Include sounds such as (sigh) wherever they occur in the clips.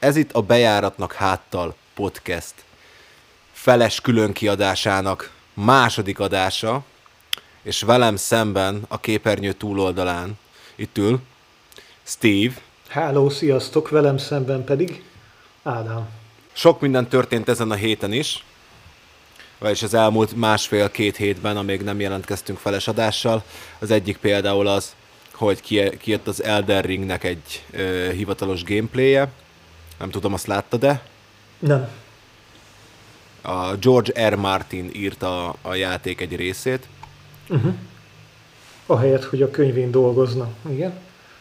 Ez itt a Bejáratnak háttal podcast feles külön kiadásának második adása, és velem szemben a képernyő túloldalán itt ül Steve. Hello, sziasztok, velem szemben pedig Ádám. Sok minden történt ezen a héten is, vagyis az elmúlt másfél-két hétben, amíg nem jelentkeztünk feles adással. Az egyik például az, hogy kijött az Elden Ringnek egy ö, hivatalos gameplayje. Nem tudom, azt láttad-e? Nem. A George R. Martin írta a játék egy részét. Uh-huh. Ahelyett, hogy a könyvén dolgozna, igen?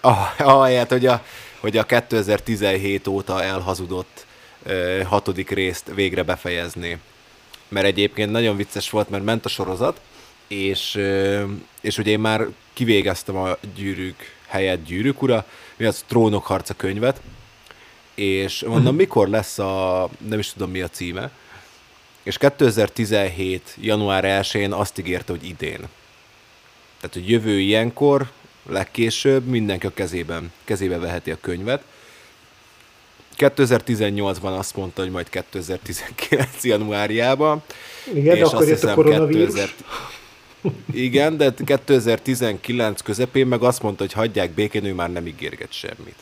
Ah, ahelyett, hogy a, hogy a 2017 óta elhazudott ö, hatodik részt végre befejezni. Mert egyébként nagyon vicces volt, mert ment a sorozat, és, ö, és ugye én már kivégeztem a gyűrűk helyett gyűrűk ura, mi az Trónok harca könyvet, és mondom, mikor lesz a, nem is tudom mi a címe, és 2017. január 1-én azt ígérte, hogy idén. Tehát, hogy jövő ilyenkor, legkésőbb mindenki a kezében, kezébe veheti a könyvet. 2018-ban azt mondta, hogy majd 2019. januárjában. Igen, és akkor jött a koronavírus. 2000... Igen, de 2019 közepén meg azt mondta, hogy hagyják békén, ő már nem ígérget semmit.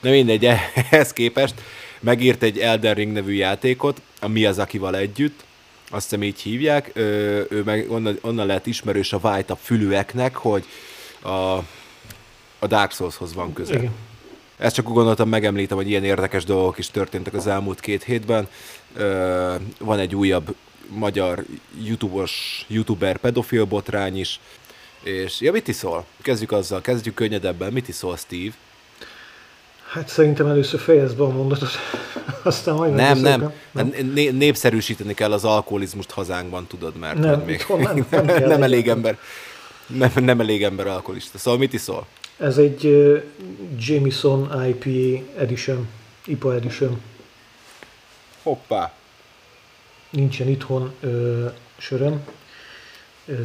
De mindegy, (laughs) ehhez képest megírt egy Elden Ring nevű játékot, a Miyazakival együtt, azt hiszem így hívják, ő, ő meg onnan, onnan lehet ismerős a white fülűeknek, hogy a, a Dark Souls-hoz van köze. Igen. Ezt csak gondoltam, megemlítem, hogy ilyen érdekes dolgok is történtek az elmúlt két hétben. Ö, van egy újabb magyar YouTube-os, youtuber pedofil botrány is. És ja, mit iszol? Kezdjük azzal, kezdjük könnyedebben. Mit iszol, Steve? Hát szerintem először fejezd be a mondatot, (laughs) aztán majd Nem, nem. nem. Népszerűsíteni kell az alkoholizmust hazánkban, tudod, mert nem, még nem, nem, (laughs) nem elég ember. Nem, nem elég ember alkoholista. Szóval mit iszol? Ez egy uh, Jameson IPA Edition, IPA Edition. Hoppá. Nincsen itthon uh, söröm.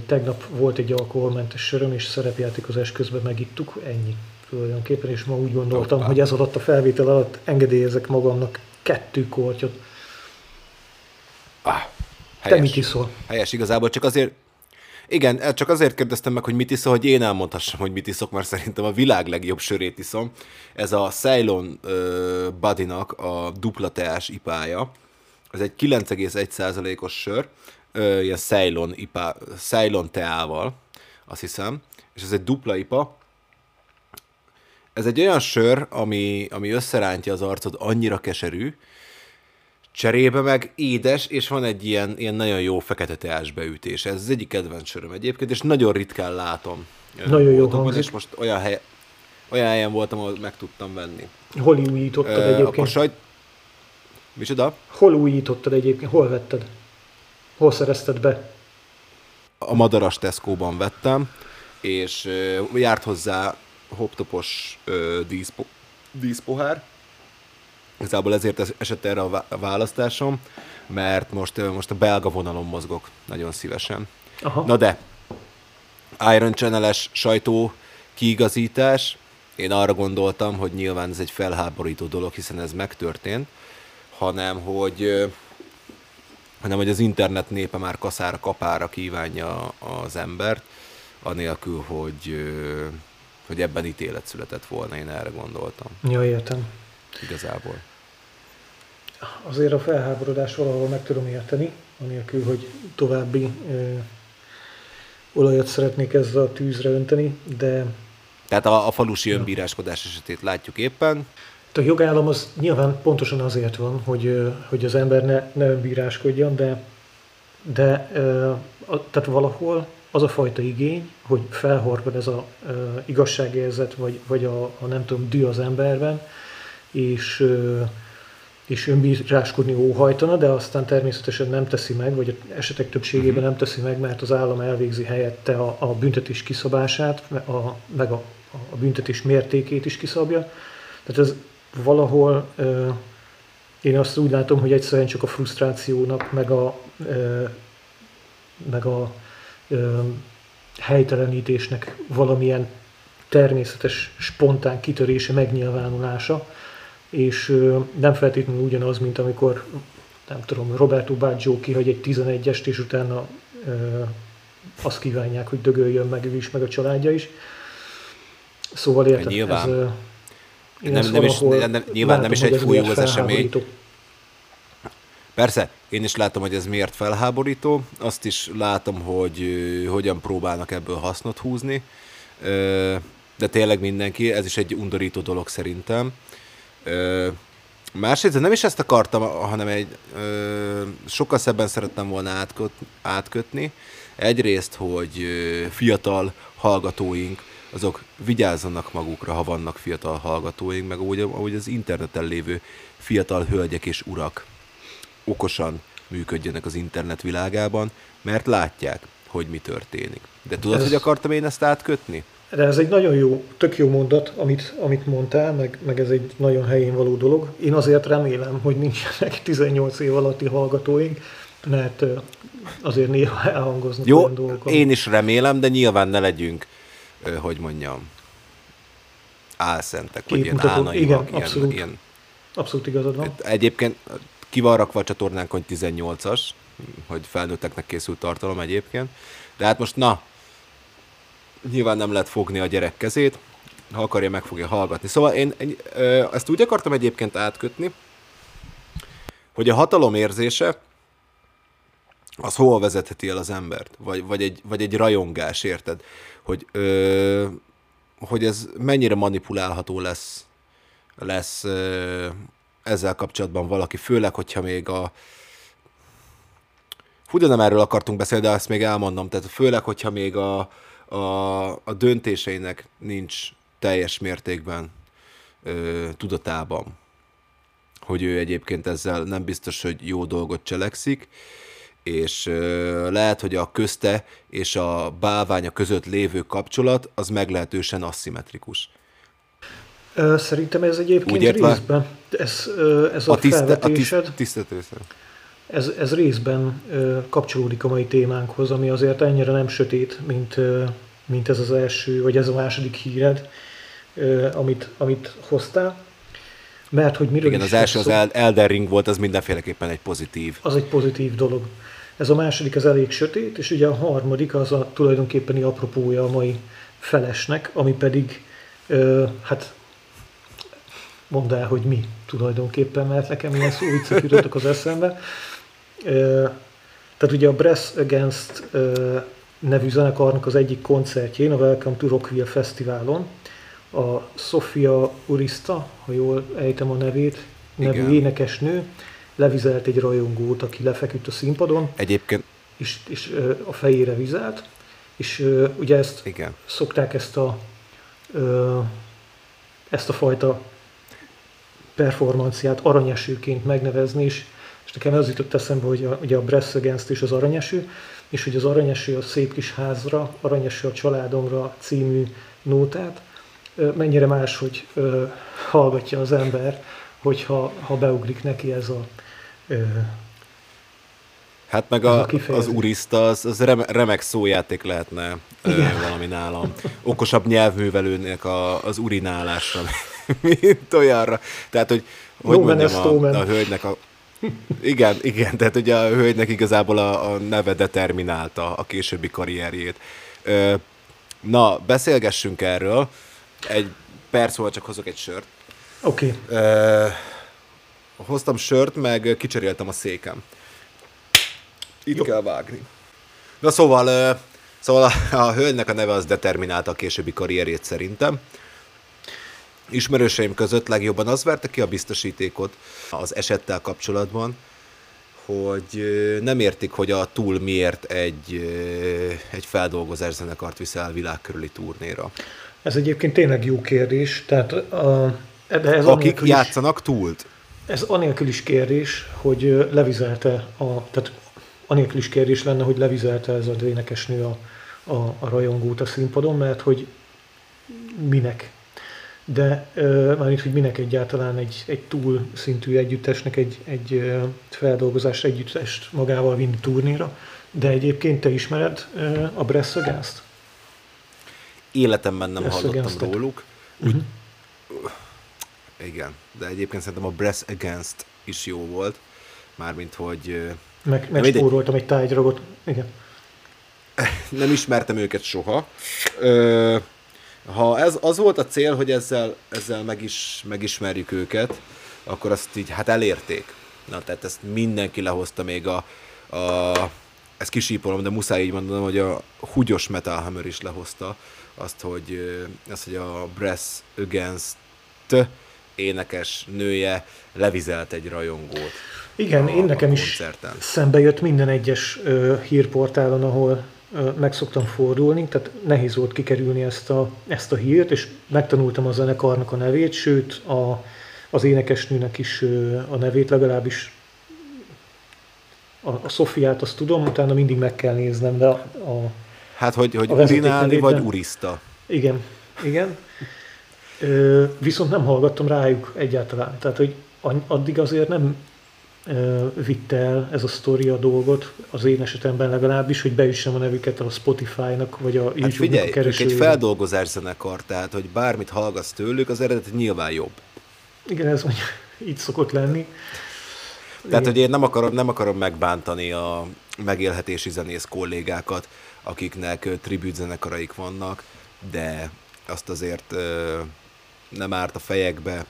Tegnap volt egy alkoholmentes söröm, és szerepjátékozás közben megittuk, ennyi tulajdonképpen, és ma úgy gondoltam, Hoppá. hogy ez alatt a felvétel alatt engedélyezek magamnak kettő kortyot. Ah, helyes. Te mit iszol? Helyes igazából, csak azért, igen, csak azért kérdeztem meg, hogy mit iszol, hogy én elmondhassam, hogy mit iszok, mert szerintem a világ legjobb sörét iszom. Ez a Ceylon uh, Buddy-nak a dupla teás ipája. Ez egy 9,1%-os sör, ilyen Ceylon, ipa, Ceylon teával, azt hiszem. És ez egy dupla ipa, ez egy olyan sör, ami, ami összerántja az arcod, annyira keserű, cserébe meg édes, és van egy ilyen, ilyen nagyon jó fekete teás beütés. Ez az egyik kedvenc söröm egyébként, és nagyon ritkán látom. Nagyon jó hangzik. És most olyan, hely, olyan helyen voltam, ahol meg tudtam venni. Hol újítottad uh, egyébként? Akkor sajt... Micsoda? Hol újítottad egyébként? Hol vetted? Hol szerezted be? A Madaras Tesco-ban vettem, és járt hozzá hoptopos díszpo, díszpohár. Igazából ezért esett erre a választásom, mert most, most a belga vonalon mozgok nagyon szívesen. Aha. Na de, Iron Channel-es sajtó kiigazítás, én arra gondoltam, hogy nyilván ez egy felháborító dolog, hiszen ez megtörtént, hanem hogy hanem hogy az internet népe már kaszára, kapára kívánja az embert, anélkül, hogy hogy ebben ítélet született volna, én erre gondoltam. Ja, értem. Igazából. Azért a felháborodás valahol meg tudom érteni, anélkül, hogy további ö, olajat szeretnék ezzel a tűzre önteni, de... Tehát a, a falusi önbíráskodás esetét látjuk éppen. A jogállam az nyilván pontosan azért van, hogy, hogy az ember ne, ne önbíráskodjon, de, de tehát valahol az a fajta igény, hogy felhorgad ez a e, igazságérzet, vagy, vagy a, a nem tudom, dű az emberben, és, e, és önbíráskodni óhajtana, de aztán természetesen nem teszi meg, vagy esetek többségében mhm. nem teszi meg, mert az állam elvégzi helyette a, a büntetés kiszabását, a, meg a, a büntetés mértékét is kiszabja. Tehát ez valahol e, én azt úgy látom, hogy egyszerűen csak a frusztrációnak, meg a, meg a helytelenítésnek valamilyen természetes, spontán kitörése, megnyilvánulása, és nem feltétlenül ugyanaz, mint amikor nem tudom, Roberto Baggio kihagy egy 11-est, és utána azt kívánják, hogy dögöljön meg ő is, meg a családja is. Szóval érted, ez, nem, nem is, nem, nyilván nem is egy fújó az esemény. Persze, én is látom, hogy ez miért felháborító, azt is látom, hogy hogyan próbálnak ebből hasznot húzni, de tényleg mindenki, ez is egy undorító dolog szerintem. Másrészt nem is ezt akartam, hanem egy sokkal szebben szerettem volna átköt, átkötni. Egyrészt, hogy fiatal hallgatóink, azok vigyázzanak magukra, ha vannak fiatal hallgatóink, meg úgy, ahogy az interneten lévő fiatal hölgyek és urak okosan működjenek az internet világában, mert látják, hogy mi történik. De tudod, ez... hogy akartam én ezt átkötni? De ez egy nagyon jó, tök jó mondat, amit, amit mondtál, meg, meg ez egy nagyon helyén való dolog. Én azért remélem, hogy nincsenek (laughs) 18 év alatti hallgatóink, mert azért néha elhangoznak Jó, dolgok. én is remélem, de nyilván ne legyünk, hogy mondjam, álszentek, vagy ilyen álnaivak. Igen, ilyen, abszolút, ilyen, abszolút igazad van. Egyébként ki van rakva a csatornánkon 18-as, hogy felnőtteknek készült tartalom egyébként. De hát most na, nyilván nem lehet fogni a gyerek kezét, ha akarja, meg fogja hallgatni. Szóval én ezt úgy akartam egyébként átkötni, hogy a hatalom érzése az hova vezetheti el az embert? Vagy, vagy, egy, vagy egy rajongás, érted? Hogy, ö, hogy ez mennyire manipulálható lesz, lesz ö, ezzel kapcsolatban valaki, főleg, hogyha még a Hú, de nem erről akartunk beszélni, de ezt még elmondom. Tehát főleg, hogyha még a, a, a döntéseinek nincs teljes mértékben ö, tudatában, hogy ő egyébként ezzel nem biztos, hogy jó dolgot cselekszik, és lehet, hogy a közte és a bálványa között lévő kapcsolat az meglehetősen aszimmetrikus. Szerintem ez egyébként Úgy részben, ez, ez a, a tiszt, felvetésed, a tiszt, ez, ez részben kapcsolódik a mai témánkhoz, ami azért ennyire nem sötét, mint, mint ez az első, vagy ez a második híred, amit, amit hoztál. Mert hogy miről Igen, az első szó, az Elden Ring volt, az mindenféleképpen egy pozitív. Az egy pozitív dolog. Ez a második az elég sötét, és ugye a harmadik az a tulajdonképpeni apropója a mai felesnek, ami pedig hát mondd el, hogy mi tulajdonképpen, mert nekem ilyen szó viccek jutottak az eszembe. Tehát ugye a Brass Against nevű zenekarnak az egyik koncertjén, a Welcome to Rockville Fesztiválon, a Sofia Urista, ha jól ejtem a nevét, nevű Igen. énekesnő, levizelt egy rajongót, aki lefeküdt a színpadon. Egyébként. És, és a fejére vizelt. És ugye ezt Igen. szokták ezt a ezt a fajta performanciát aranyesőként megnevezni, és, és nekem az jutott eszembe, hogy a, ugye a Brass Against is az aranyeső, és hogy az aranyeső a szép kis házra, aranyeső a családomra című nótát, mennyire más, hogy ö, hallgatja az ember, hogyha ha beugrik neki ez a Hát meg a, a az uriszta, az, az remek szójáték lehetne Igen. valami nálam. Okosabb nyelvművelőnek a, az urinálása, (laughs) mint olyanra. Tehát, hogy hogy no mondjam, a, a hölgynek a... Igen, igen, tehát ugye a hölgynek igazából a, a neve determinálta a későbbi karrierjét. Na, beszélgessünk erről. Egy perc volt, csak hozok egy sört. Oké. Okay. Hoztam sört, meg kicseréltem a székem. Itt Jó. kell vágni. Na szóval, szóval a, a hölgynek a neve az determinálta a későbbi karrierjét szerintem. Ismerőseim között legjobban az verte ki a biztosítékot az esettel kapcsolatban, hogy nem értik, hogy a túl miért egy, egy feldolgozás zenekart viszel világ körüli turnéra. Ez egyébként tényleg jó kérdés. Tehát a, de ez Akik játszanak túlt. Ez anélkül is kérdés, hogy levizelte a, tehát anélkül is kérdés lenne, hogy levizelte ez a énekesnő a, a, a rajongót a színpadon, mert hogy minek. De mármint, hogy minek egyáltalán egy, egy túl szintű együttesnek egy, egy feldolgozás együttest magával vinni turnéra. De egyébként te ismered a Bresszagázt? Életemben nem hallottam róluk. Úgy, uh-huh. Igen, de egyébként szerintem a Brass Against is jó volt, mármint hogy... Meg, megspóroltam egy tájdragot, igen. (laughs) Nem ismertem őket soha. Ö, ha ez az volt a cél, hogy ezzel, ezzel meg is, megismerjük őket, akkor azt így hát elérték. Na, tehát ezt mindenki lehozta még a, a ezt kisípolom, de muszáj így mondanom, hogy a húgyos Metal Hammer is lehozta azt, hogy, azt, hogy a Brass Against énekes nője levizelt egy rajongót. Igen, a, én nekem is szembe jött minden egyes ö, hírportálon, ahol ö, meg szoktam fordulni, tehát nehéz volt kikerülni ezt a, ezt a hírt, és megtanultam a zenekarnak a nevét, sőt a, az énekesnőnek is ö, a nevét, legalábbis a, a Szofiát azt tudom, utána mindig meg kell néznem, de a, a Hát, hogy, hogy urinálni vagy urista. Igen, igen. Ö, viszont nem hallgattam rájuk egyáltalán. Tehát, hogy addig azért nem ö, vitte el ez a sztori a dolgot, az én esetemben legalábbis, hogy beüssem a nevüket a Spotify-nak, vagy a YouTube-nak hát figyelj, a ők egy feldolgozás zenekar, tehát, hogy bármit hallgatsz tőlük, az eredet nyilván jobb. Igen, ez mondja, így szokott lenni. Tehát, hogy én nem akarom, nem akarom megbántani a megélhetési zenész kollégákat, akiknek tribute zenekaraik vannak, de azt azért nem árt a fejekbe,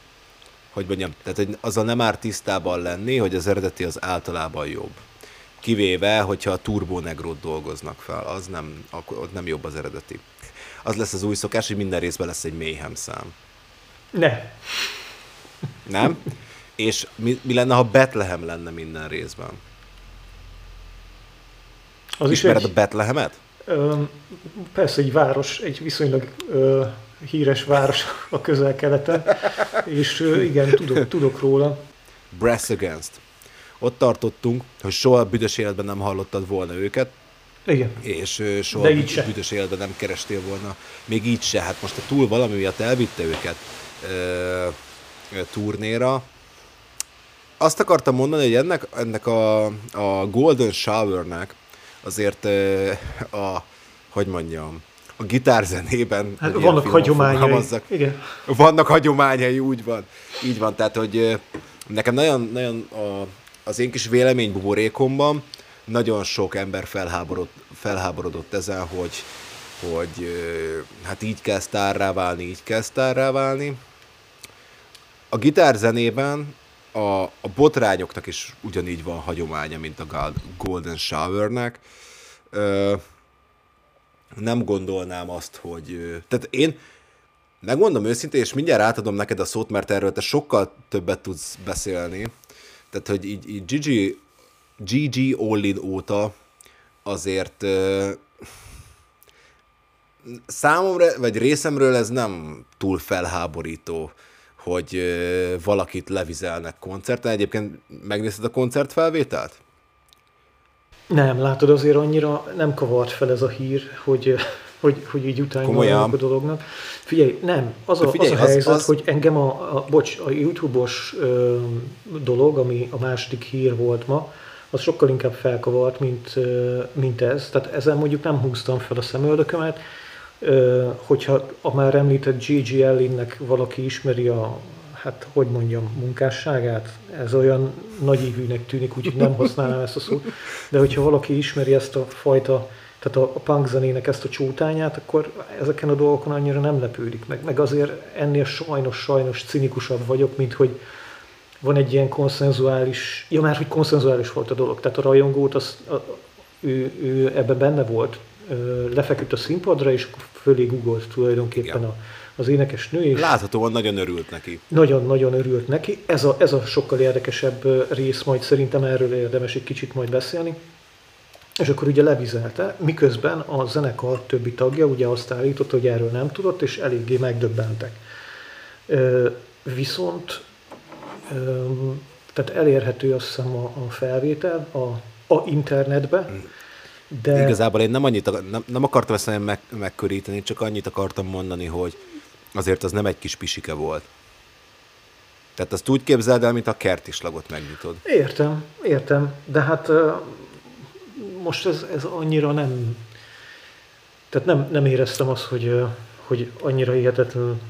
hogy mondjam, tehát hogy azzal nem árt tisztában lenni, hogy az eredeti az általában jobb. Kivéve, hogyha a Turbo Negrót dolgoznak fel, az nem, akkor ott nem jobb az eredeti. Az lesz az új szokás, hogy minden részben lesz egy méhem szám. Ne. Nem? És mi, mi lenne, ha Betlehem lenne minden részben? Az Ismered is egy... a Betlehemet? Ö, persze egy város, egy viszonylag ö, híres város a közel-keleten, és ö, igen, tudok, tudok róla. Brass Against. Ott tartottunk, hogy soha büdös életben nem hallottad volna őket, igen. És ö, soha De így büdös se. életben nem kerestél volna. Még így se. Hát most a túl valami miatt elvitte őket ö, ö, turnéra, azt akartam mondani, hogy ennek, ennek a, a Golden Shower-nek azért a, hogy mondjam, a gitárzenében hát vannak hagyományai. Igen. Vannak hagyományai, úgy van. Így van, tehát, hogy nekem nagyon, nagyon a, az én kis véleménybuborékomban nagyon sok ember felháborodott, felháborodott ezen, hogy, hogy hát így kell sztárrá válni, így kell sztárrá válni. A gitárzenében a, a botrányoknak is ugyanígy van hagyománya, mint a Golden Showernek. Nem gondolnám azt, hogy... Tehát én megmondom őszintén, és mindjárt átadom neked a szót, mert erről te sokkal többet tudsz beszélni. Tehát, hogy így, így Gigi, Gigi Olin óta azért számomra, vagy részemről ez nem túl felháborító hogy valakit levizelnek koncerten. Egyébként megnézted a koncertfelvételt? Nem, látod, azért annyira nem kavart fel ez a hír, hogy, hogy, hogy így utána a dolognak. Figyelj, nem, az a, figyelj, az a helyzet, az, az... hogy engem a, a, bocs, a YouTube-os ö, dolog, ami a második hír volt ma, az sokkal inkább felkavart, mint, ö, mint ez. Tehát ezen mondjuk nem húztam fel a szemöldökömet, hogyha a már említett G.G. Ellinnek valaki ismeri a, hát hogy mondjam, munkásságát, ez olyan nagyívűnek tűnik, úgyhogy nem használnám ezt a szót, de hogyha valaki ismeri ezt a fajta, tehát a, a punk zenének ezt a csútányát, akkor ezeken a dolgokon annyira nem lepődik meg. Meg azért ennél sajnos, sajnos cinikusabb vagyok, mint hogy van egy ilyen konszenzuális, ja már, hogy konszenzuális volt a dolog, tehát a rajongót, az, a, ő, ő ebben benne volt, lefeküdt a színpadra, és fölé googolt tulajdonképpen a, az énekes nő. És Láthatóan nagyon örült neki. Nagyon-nagyon örült neki. Ez a, ez a sokkal érdekesebb rész, majd szerintem erről érdemes egy kicsit majd beszélni. És akkor ugye levizelte, miközben a zenekar többi tagja ugye azt állította, hogy erről nem tudott, és eléggé megdöbbentek. Viszont tehát elérhető azt hiszem a, a felvétel a, a internetbe, mm. De... Igazából én nem annyit, nem, nem akartam ezt meg, megköríteni, csak annyit akartam mondani, hogy azért az nem egy kis pisike volt. Tehát azt úgy képzeld el, mint a kertislagot megnyitod. Értem, értem, de hát most ez, ez annyira nem... Tehát nem, nem éreztem azt, hogy, hogy annyira hihetetlen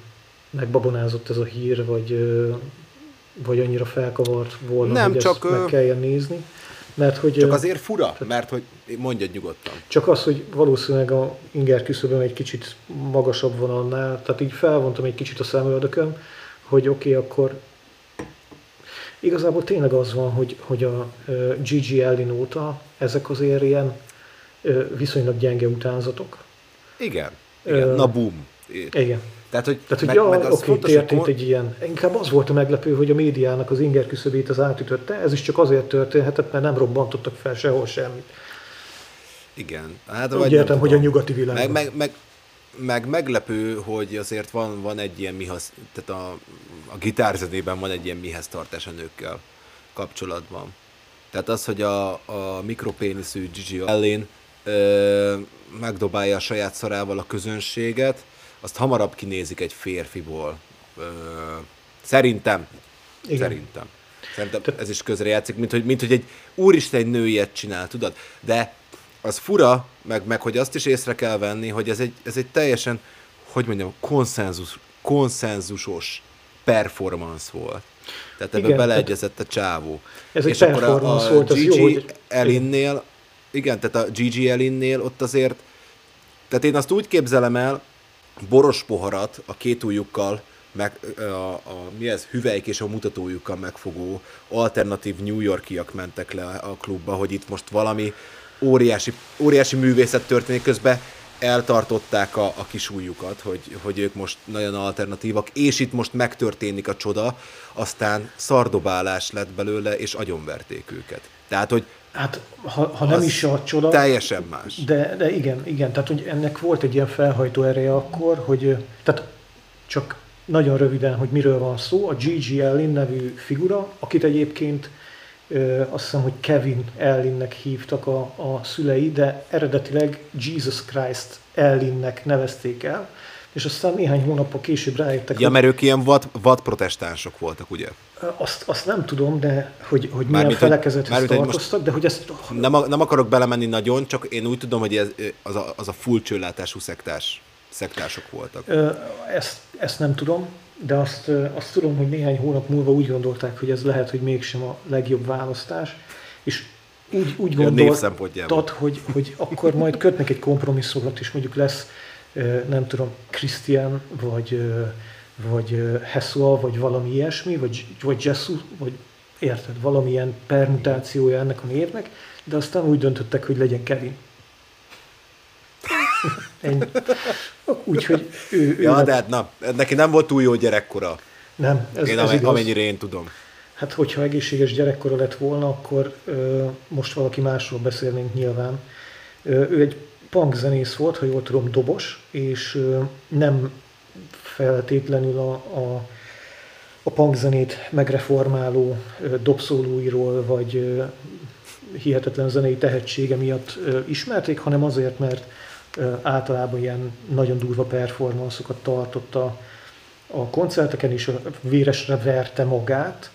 megbabonázott ez a hír, vagy, vagy annyira felkavart volna, Nem, hogy csak, ezt meg kelljen nézni. Mert hogy, csak azért fura, mert hogy mondjad nyugodtan. Csak az, hogy valószínűleg a inger küszöböm egy kicsit magasabb van annál, tehát így felvontam egy kicsit a szemöldököm, hogy oké, okay, akkor igazából tényleg az van, hogy, hogy a Gigi Ellin óta ezek azért ilyen viszonylag gyenge utánzatok. Igen. igen. Na boom. Igen. Tehát, hogy, Tehát, hogy meg, ja, meg oké, okay, történt hogy... egy ilyen. Inkább az volt a meglepő, hogy a médiának az inger küszöbét az átütötte. Ez is csak azért történhetett, mert nem robbantottak fel sehol semmit. Igen. Hát, Úgy értem, hogy a nyugati világ. Meg, meg, meg, meg meglepő, hogy azért van, van egy ilyen mihasz, tehát a, a gitárzenében van egy ilyen mihez tartás a nőkkel kapcsolatban. Tehát az, hogy a, a mikropéniszű Gigi Ellin ö, megdobálja a saját szarával a közönséget, azt hamarabb kinézik egy férfiból. Ö, szerintem. Igen. Szerintem. Szerintem ez is közrejátszik, mint hogy, mint hogy egy úristen egy nő ilyet csinál, tudod? De az fura, meg, meg hogy azt is észre kell venni, hogy ez egy, ez egy teljesen, hogy mondjam, konszenzus, konszenzusos performance volt. Tehát ebbe beleegyezett a csávó. Ez és egy akkor a, a volt, Gigi jó, hogy... Elinnél, igen, tehát a Gigi Elinnél ott azért, tehát én azt úgy képzelem el, boros poharat a két ujjukkal, meg a, a, mi ez, hüvelyk és a mutatójukkal megfogó alternatív New Yorkiak mentek le a klubba, hogy itt most valami óriási, óriási művészet történik közben, eltartották a, a kis ujjukat, hogy, hogy ők most nagyon alternatívak, és itt most megtörténik a csoda, aztán szardobálás lett belőle, és agyonverték őket. Tehát, hogy Hát, ha, ha nem is a csoda... Teljesen más. De, de igen, igen, tehát hogy ennek volt egy ilyen felhajtó ereje akkor, hogy tehát csak nagyon röviden, hogy miről van szó. A Gigi Ellin nevű figura, akit egyébként azt hiszem, hogy Kevin Ellinnek hívtak a, a szülei, de eredetileg Jesus Christ Ellinnek nevezték el, és aztán néhány hónappal később rájöttek. Ja, hogy... mert ők ilyen vad, vad protestánsok voltak, ugye? Azt, azt nem tudom, de hogy, hogy milyen Mármint, felekezethez hogy, tartoztak, de hogy ezt... Nem, nem akarok belemenni nagyon, csak én úgy tudom, hogy ez, az, a, az a full csőlátású szektás, szektások voltak. Ezt, ezt nem tudom, de azt, azt tudom, hogy néhány hónap múlva úgy gondolták, hogy ez lehet, hogy mégsem a legjobb választás, és úgy, úgy gondoltad, hogy, hogy akkor majd kötnek egy kompromisszumot, és mondjuk lesz, nem tudom, Christian, vagy, vagy Hesua, vagy valami ilyesmi, vagy, vagy Jesu, vagy érted, valamilyen permutációja ennek a névnek, de aztán úgy döntöttek, hogy legyen Kevin. (laughs) Úgyhogy ő, ő ja, de hát na, neki nem volt túl jó gyerekkora. Nem, ez, én, ez igaz. amennyire én tudom. Hát, hogyha egészséges gyerekkora lett volna, akkor ö, most valaki másról beszélnénk nyilván. Ö, ő egy punk zenész volt, ha jól tudom, dobos, és nem feltétlenül a, a, a punk zenét megreformáló dobszólóiról, vagy hihetetlen zenei tehetsége miatt ismerték, hanem azért, mert általában ilyen nagyon durva performanszokat tartott a, a koncerteken, és véresre verte magát,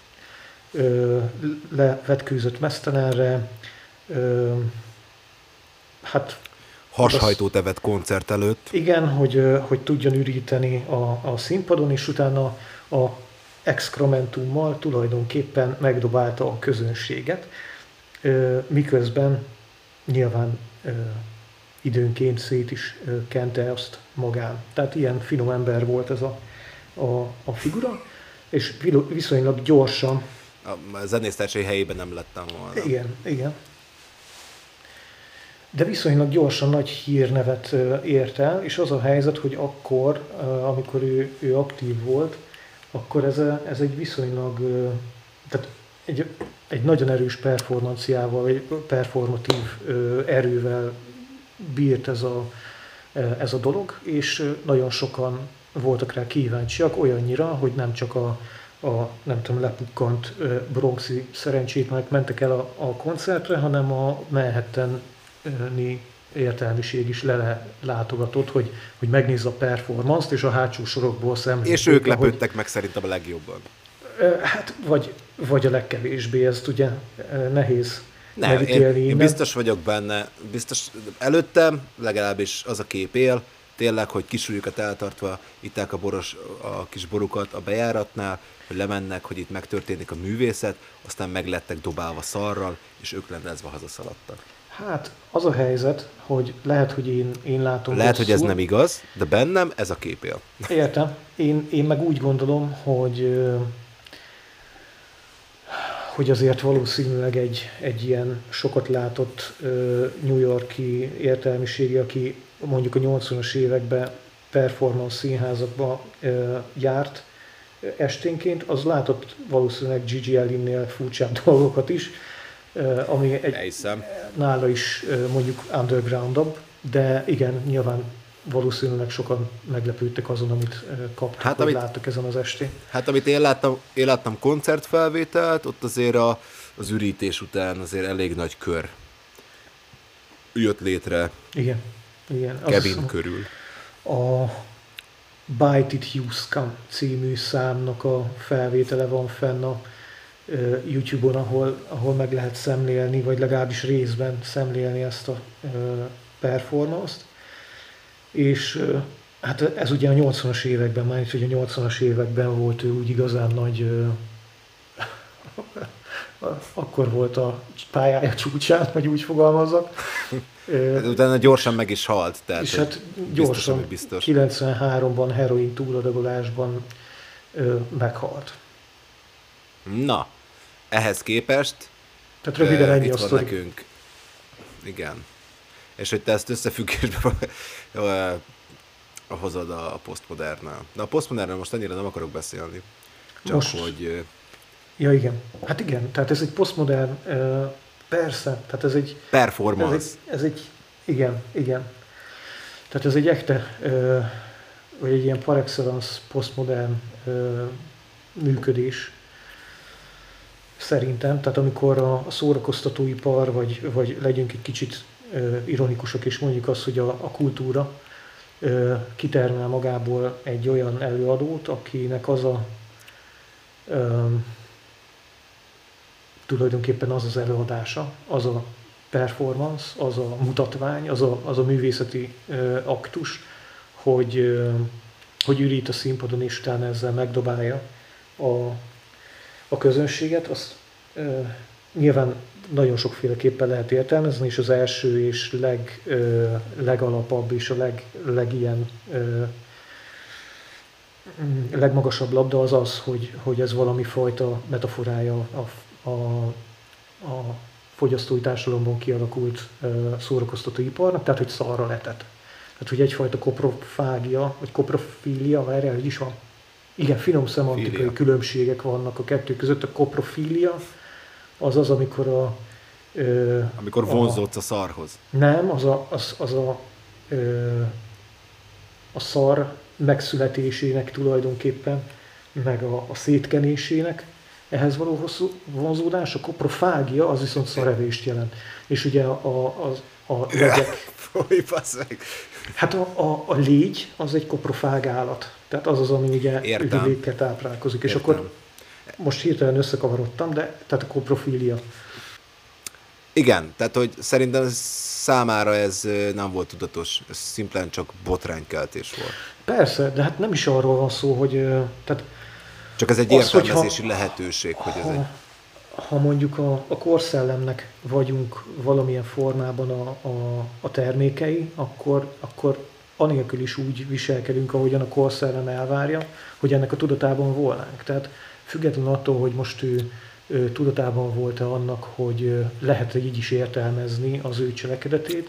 levetkőzött mesztelenre, hát Hashajtót evett koncert előtt. Igen, hogy, hogy tudjon üríteni a, a színpadon, és utána a exkrementummal tulajdonképpen megdobálta a közönséget, miközben nyilván időnként szét is kente azt magán. Tehát ilyen finom ember volt ez a, a, a figura, és viszonylag gyorsan... A zenésztársai helyében nem lettem volna. Igen, igen. De viszonylag gyorsan nagy hírnevet ért el, és az a helyzet, hogy akkor, amikor ő, ő aktív volt, akkor ez, a, ez egy viszonylag, tehát egy, egy nagyon erős performanciával, vagy performatív erővel bírt ez a, ez a dolog, és nagyon sokan voltak rá kíváncsiak, olyannyira, hogy nem csak a, a nem tudom, lepukkant bronxi szerencsétlenek mentek el a, a koncertre, hanem a manhattan értelmiség is lele látogatott, hogy, hogy megnézze a performance-t, és a hátsó sorokból szemlélték. És ők lepődtek hogy, meg szerintem a legjobban. Hát, vagy, vagy a legkevésbé, ezt ugye nehéz nem, én, én biztos vagyok benne, biztos előttem legalábbis az a kép él, tényleg, hogy kisúlyukat eltartva itták a, boros, a kis borukat a bejáratnál, hogy lemennek, hogy itt megtörténik a művészet, aztán meglettek dobálva szarral, és ők lendezve hazaszaladtak. Hát az a helyzet, hogy lehet, hogy én, én látom Lehet, rosszul. hogy ez nem igaz, de bennem ez a kép él. Értem. Én, én meg úgy gondolom, hogy hogy azért valószínűleg egy, egy ilyen sokat látott New Yorki értelmiségi, aki mondjuk a 80-as években performance színházakba járt esténként, az látott valószínűleg Gigi Allinnél furcsább dolgokat is, ami egy, Elhiszem. nála is mondjuk undergroundabb, de igen, nyilván valószínűleg sokan meglepődtek azon, amit kaptak, Hát, amit- láttak ezen az estén. Hát amit én láttam, én láttam koncertfelvételt, ott azért a, az ürítés után azért elég nagy kör jött létre Igen. Igen. Kevin hiszem, körül. A Bite It Houston című számnak a felvétele van fenn a YouTube-on, ahol, ahol meg lehet szemlélni, vagy legalábbis részben szemlélni ezt a performance-t. És hát ez ugye a 80-as években, már is, hogy a 80-as években volt ő úgy igazán nagy (laughs) akkor volt a pályája csúcsán, hogy úgy fogalmazzak. Utána gyorsan meg is halt, tehát és hát biztos, gyorsan, ami biztos. 93-ban heroin túladagolásban meghalt. Na, ehhez képest Tehát röviden ennyi itt van nekünk. Igen. És hogy te ezt összefüggésbe (laughs) hozod a, a posztmodernnel. De a posztmodernről most annyira nem akarok beszélni. Csak Most- hogy Ja, igen. Hát igen, tehát ez egy posztmodern, persze, tehát ez egy, ez performance. egy, ez egy, igen, igen. Tehát ez egy echte, ö, vagy egy ilyen par excellence posztmodern működés, szerintem. Tehát amikor a, szórakoztatóipar, vagy, vagy legyünk egy kicsit ironikusak, és mondjuk azt, hogy a, a kultúra kitermel magából egy olyan előadót, akinek az a ö, tulajdonképpen az az előadása, az a performance, az a mutatvány, az a, az a művészeti aktus, hogy, hogy ürít a színpadon, és utána ezzel megdobálja a, a közönséget, azt ö, nyilván nagyon sokféleképpen lehet értelmezni, és az első és leg, ö, legalapabb és a leg, legilyen ö, mm, legmagasabb labda az az, hogy, hogy ez valami fajta metaforája a, a, a fogyasztói társadalomban kialakult ö, szórakoztatóiparnak, tehát hogy szarra letett. Tehát, hogy egyfajta koprofágia, vagy koprofília, várjál, hogy is van? Igen, finom szemantikai Fília. különbségek vannak a kettő között. A koprofília az az, amikor a... Ö, Amikor a- vonzódsz a szarhoz. nem, az a, az, az a, ö, a szar megszületésének tulajdonképpen, meg a, a szétkenésének ehhez való hosszú vonzódás, a koprofágia az viszont szarevést jelent. És ugye a, a, a, a legyek, (laughs) meg. hát a, a, a légy az egy koprofág állat. Tehát az az, ami ugye Értem. üdülékkel táplálkozik. És Értem. akkor most hirtelen összekavarodtam, de tehát a koprofília. Igen, tehát hogy szerintem számára ez nem volt tudatos, ez szimplán csak botránykeltés volt. Persze, de hát nem is arról van szó, hogy tehát Csak ez egy Az, hogyha- értelmezési lehetőség, hogy ez egy... ha, ha mondjuk a, a korszellemnek vagyunk valamilyen formában a, a, a termékei, akkor, akkor anélkül is úgy viselkedünk, ahogyan a korszellem elvárja, hogy ennek a tudatában volnánk. Tehát függetlenül attól, hogy most ő, ő tudatában volt-e annak, hogy lehet így is értelmezni az ő cselekedetét,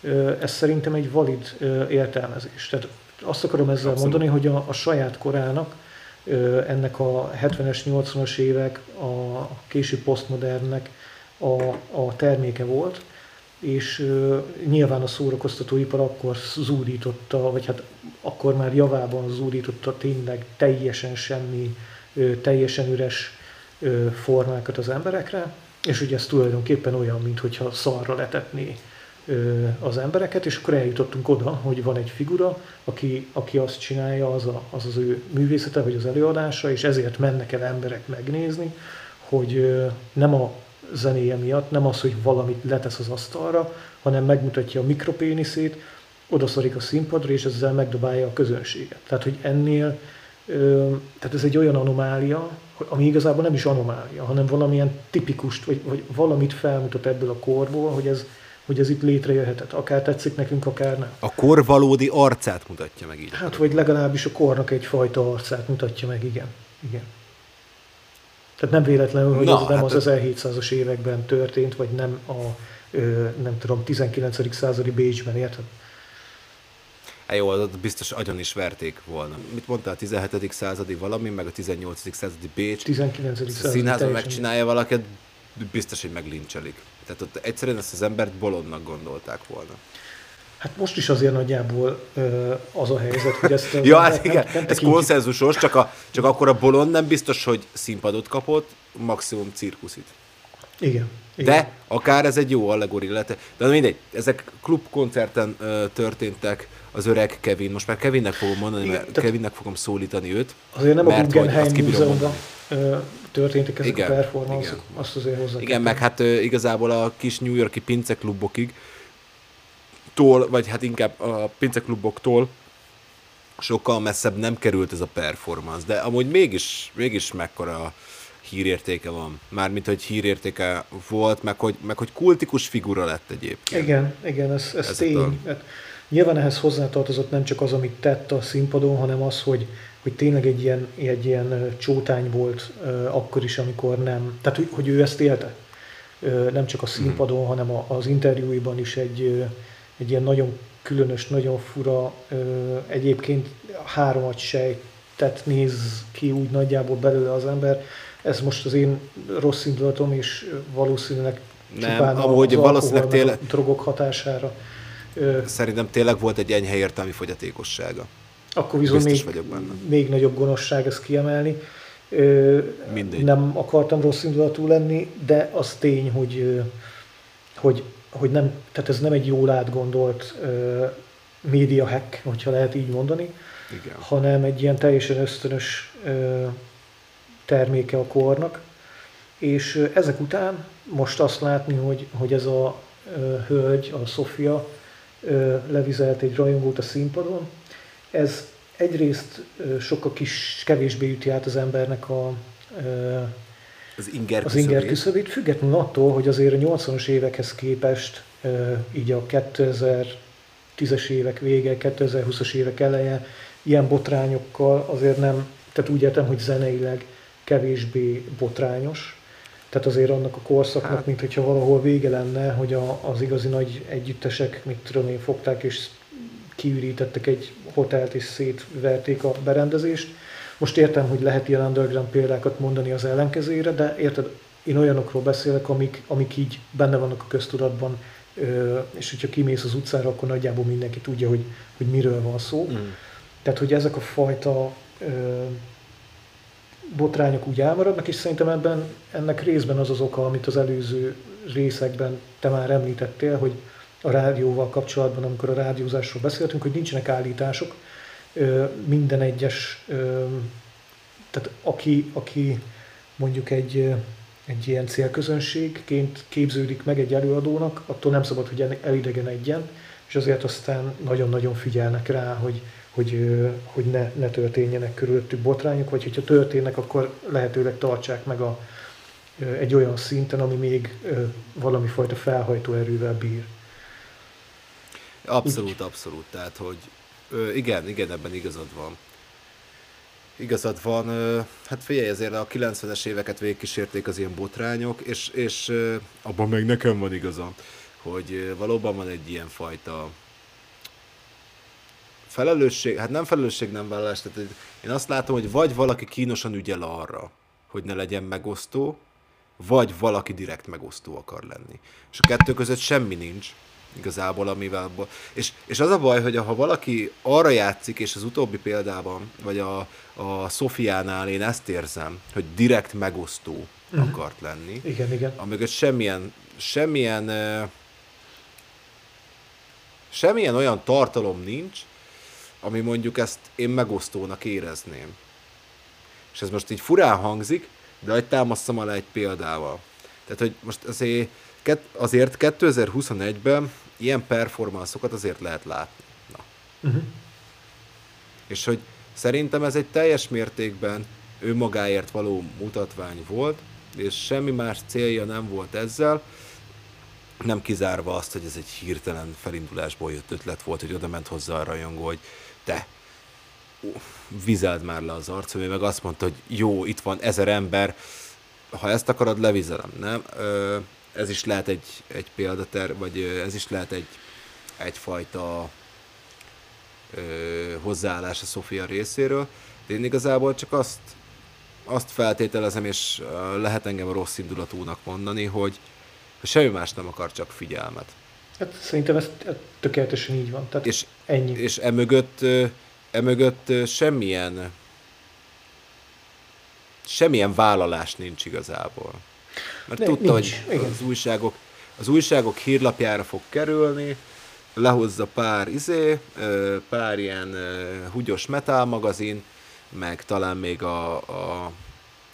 ö, ez szerintem egy valid értelmezés. Tehát azt akarom ezzel Abszolút. mondani, hogy a, a saját korának ennek a 70-es, 80-as évek, a késő posztmodernnek a, a terméke volt, és ö, nyilván a szórakoztatóipar akkor zúdította, vagy hát akkor már javában zúdította tényleg teljesen semmi, teljesen üres ö, formákat az emberekre, és ugye ez tulajdonképpen olyan, mintha szarra letetné az embereket, és akkor eljutottunk oda, hogy van egy figura, aki, aki azt csinálja, az, a, az az ő művészete, vagy az előadása, és ezért mennek el emberek megnézni, hogy nem a zenéje miatt, nem az, hogy valamit letesz az asztalra, hanem megmutatja a mikropéniszét, odaszorik a színpadra, és ezzel megdobálja a közönséget. Tehát, hogy ennél, tehát ez egy olyan anomália, ami igazából nem is anomália, hanem valamilyen tipikust, vagy, vagy valamit felmutat ebből a korból, hogy ez, hogy ez itt létrejöhetett. Akár tetszik nekünk, akár nem. A kor valódi arcát mutatja meg így. Hát, vagy legalábbis a kornak egyfajta arcát mutatja meg, igen. igen. Tehát nem véletlenül, hogy Na, ez nem hát az 1700-as években történt, vagy nem a, nem tudom, 19. századi Bécsben, érted? Hát jó, ott biztos agyon is verték volna. Mit mondtál, a 17. századi valami, meg a 18. századi Bécs? 19. századi. Színházban megcsinálja valakit, biztos, hogy meglincselik. Tehát ott egyszerűen ezt az embert bolondnak gondolták volna. Hát most is azért nagyjából ö, az a helyzet, hogy ezt... (laughs) ja, hát igen, nem, nem ez konszenzusos, csak, a, csak akkor a bolond nem biztos, hogy színpadot kapott, maximum cirkuszit. Igen. Igen. De akár ez egy jó allegori lehet. De mindegy, ezek klubkoncerten ö, történtek, az öreg Kevin, most már Kevinnek fogom mondani, Igen, mert Kevinnek fogom szólítani őt. Azért nem mert, a Guggenheim Múzeumban történtek ezek igen, a performanszok, azt azért hozzá. Igen, meg hát ö, igazából a kis New Yorki pinceklubokig, tól, vagy hát inkább a pincekluboktól sokkal messzebb nem került ez a performance, de amúgy mégis, mégis mekkora hírértéke van. Mármint, hogy hírértéke volt, meg hogy, meg hogy kultikus figura lett egyébként. Igen, igen, ez, ez, ez tény. A... Hát, nyilván ehhez hozzátartozott nem csak az, amit tett a színpadon, hanem az, hogy, hogy tényleg egy ilyen, egy ilyen csótány volt uh, akkor is, amikor nem, tehát hogy, hogy ő ezt élte. Uh, nem csak a színpadon, mm. hanem a, az interjúiban is egy, uh, egy ilyen nagyon különös, nagyon fura, egyébként háromat sejtet néz ki úgy nagyjából belőle az ember, ez most az én rossz indulatom, és valószínűleg nem, amúgy valószínűleg tényleg, a drogok hatására. Szerintem tényleg volt egy enyhe értelmi fogyatékossága. Akkor viszont még, még nagyobb gonoszság ezt kiemelni. Mindegy. Nem akartam rossz indulatú lenni, de az tény, hogy, hogy, hogy nem, tehát ez nem egy jól átgondolt média hack, hogyha lehet így mondani, Igen. hanem egy ilyen teljesen ösztönös terméke a kornak, és ezek után most azt látni, hogy, hogy ez a hölgy, a Sofia levizelt egy rajongót a színpadon, ez egyrészt sokkal kis, kevésbé üti át az embernek a, az inger, az inger küszöbét, függetlenül attól, hogy azért a 80-as évekhez képest így a 2010-es évek vége, 2020-as évek eleje ilyen botrányokkal azért nem, tehát úgy értem, hogy zeneileg kevésbé botrányos. Tehát azért annak a korszaknak, hát. mint hogyha valahol vége lenne, hogy a, az igazi nagy együttesek, mit tudom én, fogták és kiürítettek egy hotelt és szétverték a berendezést. Most értem, hogy lehet ilyen underground példákat mondani az ellenkezére, de érted, én olyanokról beszélek, amik, amik így benne vannak a köztudatban, és hogyha kimész az utcára, akkor nagyjából mindenki tudja, hogy, hogy miről van szó. Mm. Tehát, hogy ezek a fajta botrányok úgy elmaradnak, és szerintem ebben ennek részben az az oka, amit az előző részekben te már említettél, hogy a rádióval kapcsolatban, amikor a rádiózásról beszéltünk, hogy nincsenek állítások, minden egyes, tehát aki, aki mondjuk egy, egy ilyen célközönségként képződik meg egy előadónak, attól nem szabad, hogy elidegenedjen, és azért aztán nagyon-nagyon figyelnek rá, hogy, hogy, hogy ne, ne történjenek körülöttük botrányok, vagy hogyha történnek, akkor lehetőleg tartsák meg a, egy olyan szinten, ami még valami fajta felhajtó erővel bír. Abszolút, Úgy. abszolút. Tehát, hogy igen, igen, ebben igazad van. Igazad van. Hát figyelj, ezért a 90-es éveket végigkísérték az ilyen botrányok, és, és abban meg nekem van igazam, hogy valóban van egy ilyen fajta felelősség, hát nem felelősség, nem vállalás, tehát én azt látom, hogy vagy valaki kínosan ügyel arra, hogy ne legyen megosztó, vagy valaki direkt megosztó akar lenni. És a kettő között semmi nincs igazából, amivel... És, és az a baj, hogy ha valaki arra játszik, és az utóbbi példában, vagy a, a Szofiánál én ezt érzem, hogy direkt megosztó uh-huh. akart lenni. Igen, igen. Amögött semmilyen, semmilyen, semmilyen olyan tartalom nincs, ami mondjuk ezt én megosztónak érezném. És ez most így furán hangzik, de hogy támasztam alá egy példával. Tehát, hogy most azért, azért 2021-ben ilyen performanszokat azért lehet látni. Uh-huh. És hogy szerintem ez egy teljes mértékben önmagáért való mutatvány volt, és semmi más célja nem volt ezzel, nem kizárva azt, hogy ez egy hirtelen felindulásból jött ötlet volt, hogy oda ment hozzá a rajongó, hogy te, vizeld már le az arcom, meg azt mondta, hogy jó, itt van ezer ember, ha ezt akarod, levizelem, nem? Ez is lehet egy, egy példater, vagy ez is lehet egy, egyfajta hozzáállás a Sofia részéről, de én igazából csak azt, azt feltételezem, és lehet engem rossz indulatúnak mondani, hogy semmi más nem akar, csak figyelmet. Hát szerintem ez tökéletesen így van. Tehát és, ennyi. És emögött, emögött semmilyen semmilyen vállalás nincs igazából. Mert De, tudta, nincs. hogy az újságok, az újságok hírlapjára fog kerülni, lehozza pár izé, pár ilyen húgyos metal magazin, meg talán még a, a,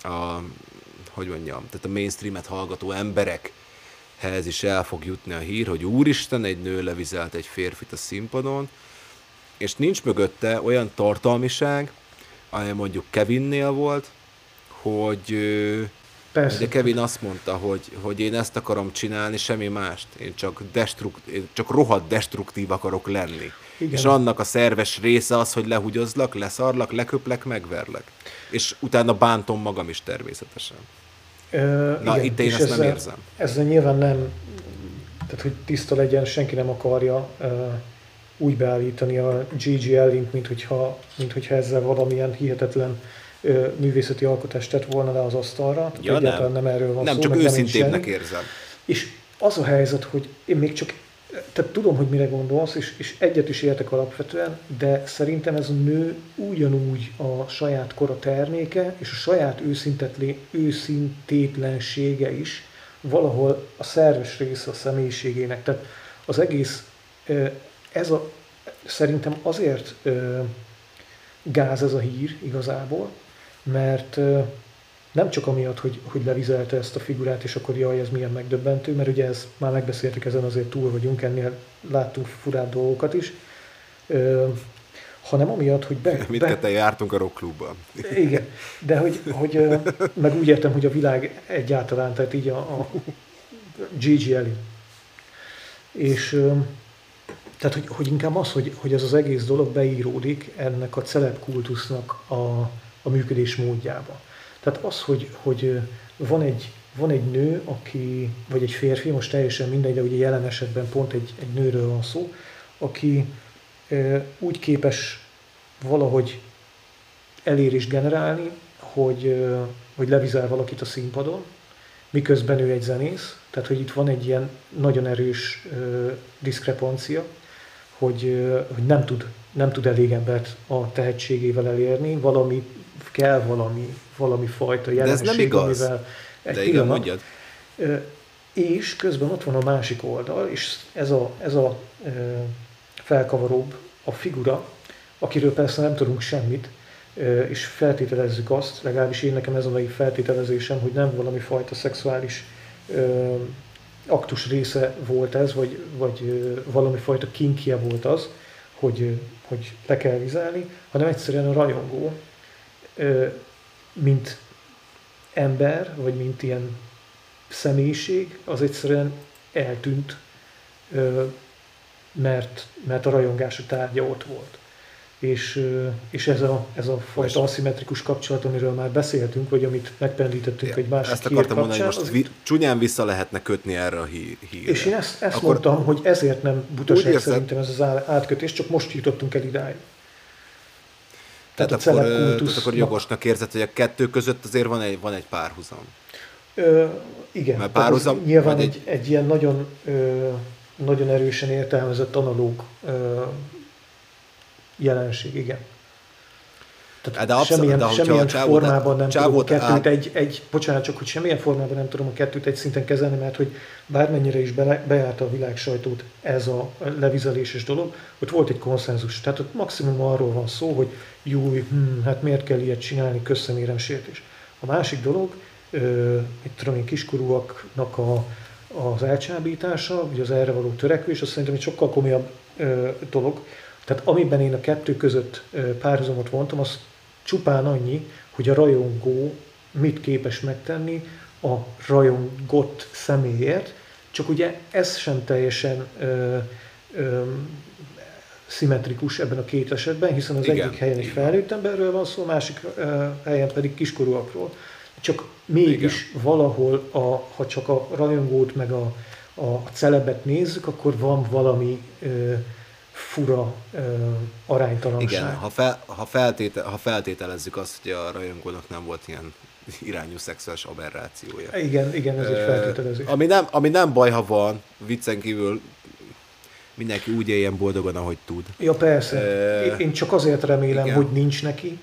a hogy mondjam, tehát a mainstreamet hallgató emberekhez is el fog jutni a hír, hogy úristen, egy nő levizelt egy férfit a színpadon, és nincs mögötte olyan tartalmiság, amely mondjuk Kevinnél volt, hogy Persze. Ugye Kevin azt mondta, hogy, hogy én ezt akarom csinálni, semmi mást. Én csak, destrukt, én csak rohadt destruktív akarok lenni. Igen. És annak a szerves része az, hogy lehugyozlak, leszarlak, leköplek, megverlek. És utána bántom magam is természetesen. Ö, Na, igen. itt én ezt ezzel, nem érzem. Ezzel nyilván nem, tehát hogy tiszta legyen, senki nem akarja uh, úgy beállítani a G.G. Ellint, mint hogyha, mint hogyha ezzel valamilyen hihetetlen művészeti alkotást tett volna le az asztalra. Ja, egyáltalán nem. nem erről van nem, szó. Csak őszintébbnek érzem. És az a helyzet, hogy én még csak tehát tudom, hogy mire gondolsz, és, és egyet is értek alapvetően, de szerintem ez a nő ugyanúgy a saját kora terméke, és a saját őszintétlensége is valahol a szerves része a személyiségének. Tehát az egész, ez a, szerintem azért gáz ez a hír igazából, mert nem csak amiatt, hogy, hogy levizelte ezt a figurát, és akkor jaj, ez milyen megdöbbentő, mert ugye ez, már megbeszéltük, ezen azért túl vagyunk, ennél láttunk furább dolgokat is, ö, hanem amiatt, hogy be... Mindketten be... jártunk a rockklubban. Igen, de hogy, hogy meg úgy értem, hogy a világ egyáltalán, tehát így a, a Gigi Eli. És tehát, hogy, hogy inkább az, hogy, hogy ez az egész dolog beíródik ennek a celeb kultusznak a, a működés módjába. Tehát az, hogy, hogy van egy, van egy nő, aki, vagy egy férfi, most teljesen mindegy, de ugye jelen esetben pont egy, egy nőről van szó, aki e, úgy képes valahogy elérést generálni, hogy, e, hogy levizel valakit a színpadon, miközben ő egy zenész, tehát hogy itt van egy ilyen nagyon erős e, diszkrepancia, hogy, hogy nem, tud, nem tud elég embert a tehetségével elérni, valami kell valami, valami fajta jelenség, De ez nem igaz. amivel egy De igen, mondjad. És közben ott van a másik oldal, és ez a, ez a felkavaróbb a figura, akiről persze nem tudunk semmit, és feltételezzük azt, legalábbis én nekem ez a mai feltételezésem, hogy nem valami fajta szexuális aktus része volt ez, vagy, vagy valami fajta kinkje volt az, hogy, hogy le kell vizelni, hanem egyszerűen a rajongó mint ember, vagy mint ilyen személyiség, az egyszerűen eltűnt, mert, mert a rajongás tárgya ott volt. És, és ez, a, ez a fajta aszimmetrikus kapcsolat, amiről már beszéltünk, vagy amit megpendítettünk egy másik Ezt akartam mondani, hogy most vi- csúnyán vissza lehetne kötni erre a hí- hírre. És én ezt, ezt Akkor mondtam, hogy ezért nem butaság szerintem ez az átkötés, csak most jutottunk el idáig. Tehát, tehát, akkor, tehát akkor jogosnak érzed, hogy a kettő között azért van egy, van egy párhuzam. Ö, igen. Mert párhuzam, nyilván egy, egy, egy ilyen nagyon, ö, nagyon erősen értelmezett analóg ö, jelenség, igen. Tehát hát de abszolút, semmilyen, de semmilyen csávó, formában nem tudom a kettőt át... egy, egy, bocsánat, csak hogy semmilyen formában nem tudom a kettőt egy szinten kezelni, mert hogy bármennyire is be, bejárta a világ sajtót ez a levizeléses dolog, ott volt egy konszenzus. Tehát ott maximum arról van szó, hogy jó, hm, hát miért kell ilyet csinálni, köszönérem sértés. A másik dolog, mit tudom én, kiskorúaknak a, az elcsábítása, vagy az erre való törekvés, azt szerintem egy sokkal komolyabb ö, dolog, Tehát amiben én a kettő között párhuzamot vontam, az csupán annyi, hogy a rajongó mit képes megtenni a rajongott személyért, csak ugye ez sem teljesen ö, ö, szimmetrikus ebben a két esetben, hiszen az Igen, egyik helyen egy felnőtt emberről van szó, a másik ö, helyen pedig kiskorúakról. Csak mégis Igen. valahol, a, ha csak a rajongót meg a, a celebet nézzük, akkor van valami ö, fura ö, aránytalanság. Igen, ha, fel, ha, feltéte, ha feltételezzük azt, hogy a rajongónak nem volt ilyen irányú szexuális aberrációja. Igen, igen, ez egy feltételezés. Ami nem, ami nem baj, ha van, viccen kívül mindenki úgy éljen boldogan, ahogy tud. Ja, persze. Uh, Én csak azért remélem, igen. hogy nincs neki,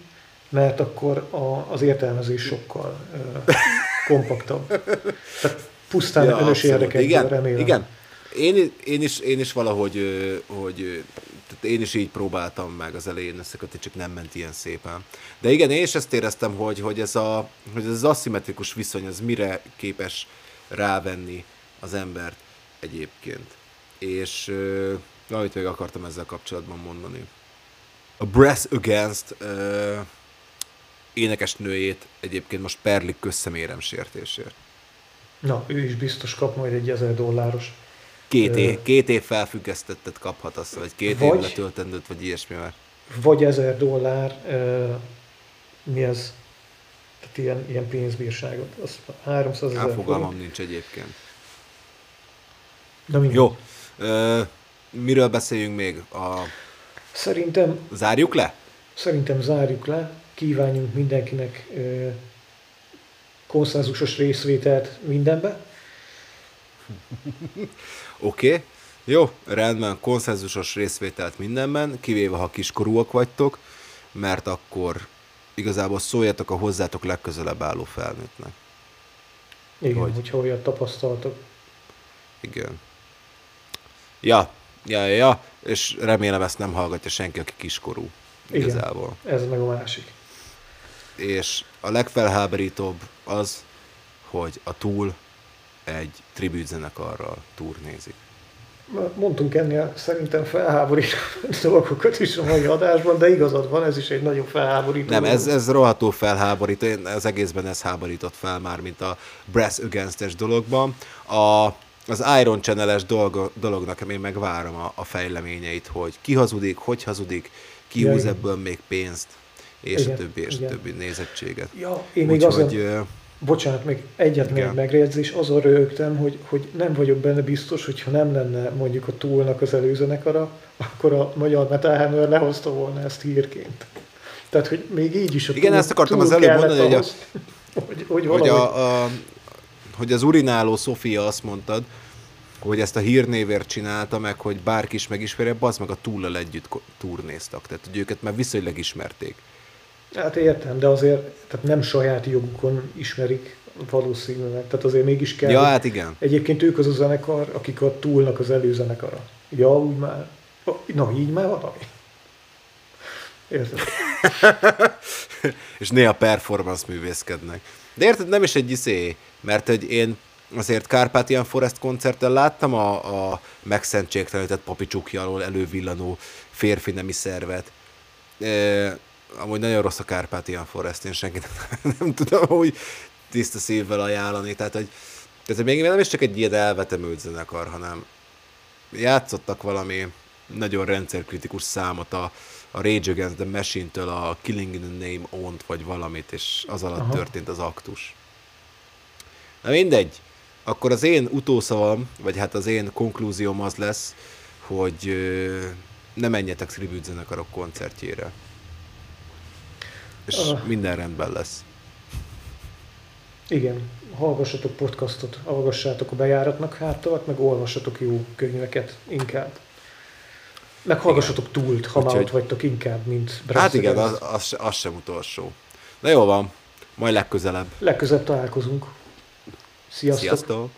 mert akkor a, az értelmezés sokkal uh, (laughs) kompaktabb. Tehát pusztán ja, önös érdekekből igen, remélem. Igen, én, én, is, én is valahogy, hogy, tehát én is így próbáltam meg az elején összekötni, csak nem ment ilyen szépen. De igen, én is ezt éreztem, hogy, hogy, ez, a, hogy ez az aszimmetrikus viszony, az mire képes rávenni az embert egyébként. És uh, amit még akartam ezzel kapcsolatban mondani. A Breath Against uh, énekesnőjét egyébként most perlik közszemérem sértésért. Na, ő is biztos kap majd egy ezer dolláros. Két év, két év felfüggesztettet kaphat azt, vagy két vagy, év letöltendőt, vagy ilyesmi már. Vagy ezer dollár, mi ez? Tehát ilyen, ilyen pénzbírságot. Az 300 ezer Fogalmam nincs egyébként. De Jó. Uh, miről beszéljünk még? A... Szerintem... Zárjuk le? Szerintem zárjuk le. Kívánjunk mindenkinek uh, konszenzusos részvételt mindenbe. (laughs) Oké, okay. jó, rendben, konszenzusos részvételt mindenben, kivéve ha kiskorúak vagytok, mert akkor igazából szóljatok a hozzátok legközelebb álló felnőttnek. Igen, hogy... hogyha olyat tapasztaltok. Igen. Ja, ja, ja, ja, és remélem ezt nem hallgatja senki, aki kiskorú. Igazából. Igen, ez meg a másik. És a legfelháborítóbb az, hogy a túl egy tribute zenekarral turnézik. Mondtunk ennél szerintem felháborító (laughs) dolgokat is a mai adásban, de igazad van, ez is egy nagyon felháborító. Nem, ez, ez rohadó felháborító, én az egészben ez háborított fel már, mint a Brass Against-es dologban. A, az Iron Channel-es dolog, dolognak én megvárom a, a fejleményeit, hogy ki hazudik, hogy hazudik, ki húz ebből még pénzt, és igen, a többi, és igen. a többi nézettséget. Ja, én még Úgy, azon, hogy, Bocsánat, még egyet még megjegyzés, azon rögtem, hogy, hogy nem vagyok benne biztos, hogyha nem lenne mondjuk a túlnak az előzenekara, akkor a magyar Metal Hammer lehozta volna ezt hírként. Tehát, hogy még így is a Igen, túl, ezt akartam az előbb mondani, ahhoz, hogy, a, hogy, hogy, a, a, hogy az urináló Sofia azt mondtad, hogy ezt a hírnévért csinálta meg, hogy bárki is megismerje, az meg a túllal együtt turnéztak. Tehát, hogy őket már viszonylag ismerték. Hát értem, de azért tehát nem saját jogukon ismerik valószínűleg. Tehát azért mégis kell. Ja, hát igen. Egyébként ők az a zenekar, akik a túlnak az előzenekara. Ja, úgy már. Na, így már valami. Érted? (laughs) és néha performance művészkednek. De érted, nem is egy iszé, mert hogy én azért Carpathian Forest koncerten láttam a, a megszentségtelenített papicsukja alól elővillanó férfi nemi szervet. E- amúgy nagyon rossz a Kárpátian Forest, én senkit (laughs) nem tudom hogy tiszta szívvel ajánlani, tehát hogy, tehát, még nem is csak egy ilyen elvetemült zenekar, hanem játszottak valami nagyon rendszerkritikus számot a, a Rage Against the Machine-től a Killing in the Name Owned, vagy valamit, és az alatt Aha. történt az aktus. Na mindegy, akkor az én utószavam, vagy hát az én konklúzióm az lesz, hogy ne menjetek tribute zenekarok koncertjére és uh, minden rendben lesz. Igen, hallgassatok podcastot, hallgassátok a bejáratnak hátat, meg olvassatok jó könyveket inkább. Meg hallgassatok igen. túlt, ha már ott vagytok inkább, mint Brass Hát igen, az, az, az sem utolsó. Na jó van, majd legközelebb. Legközelebb találkozunk. Sziasztok! Sziasztok.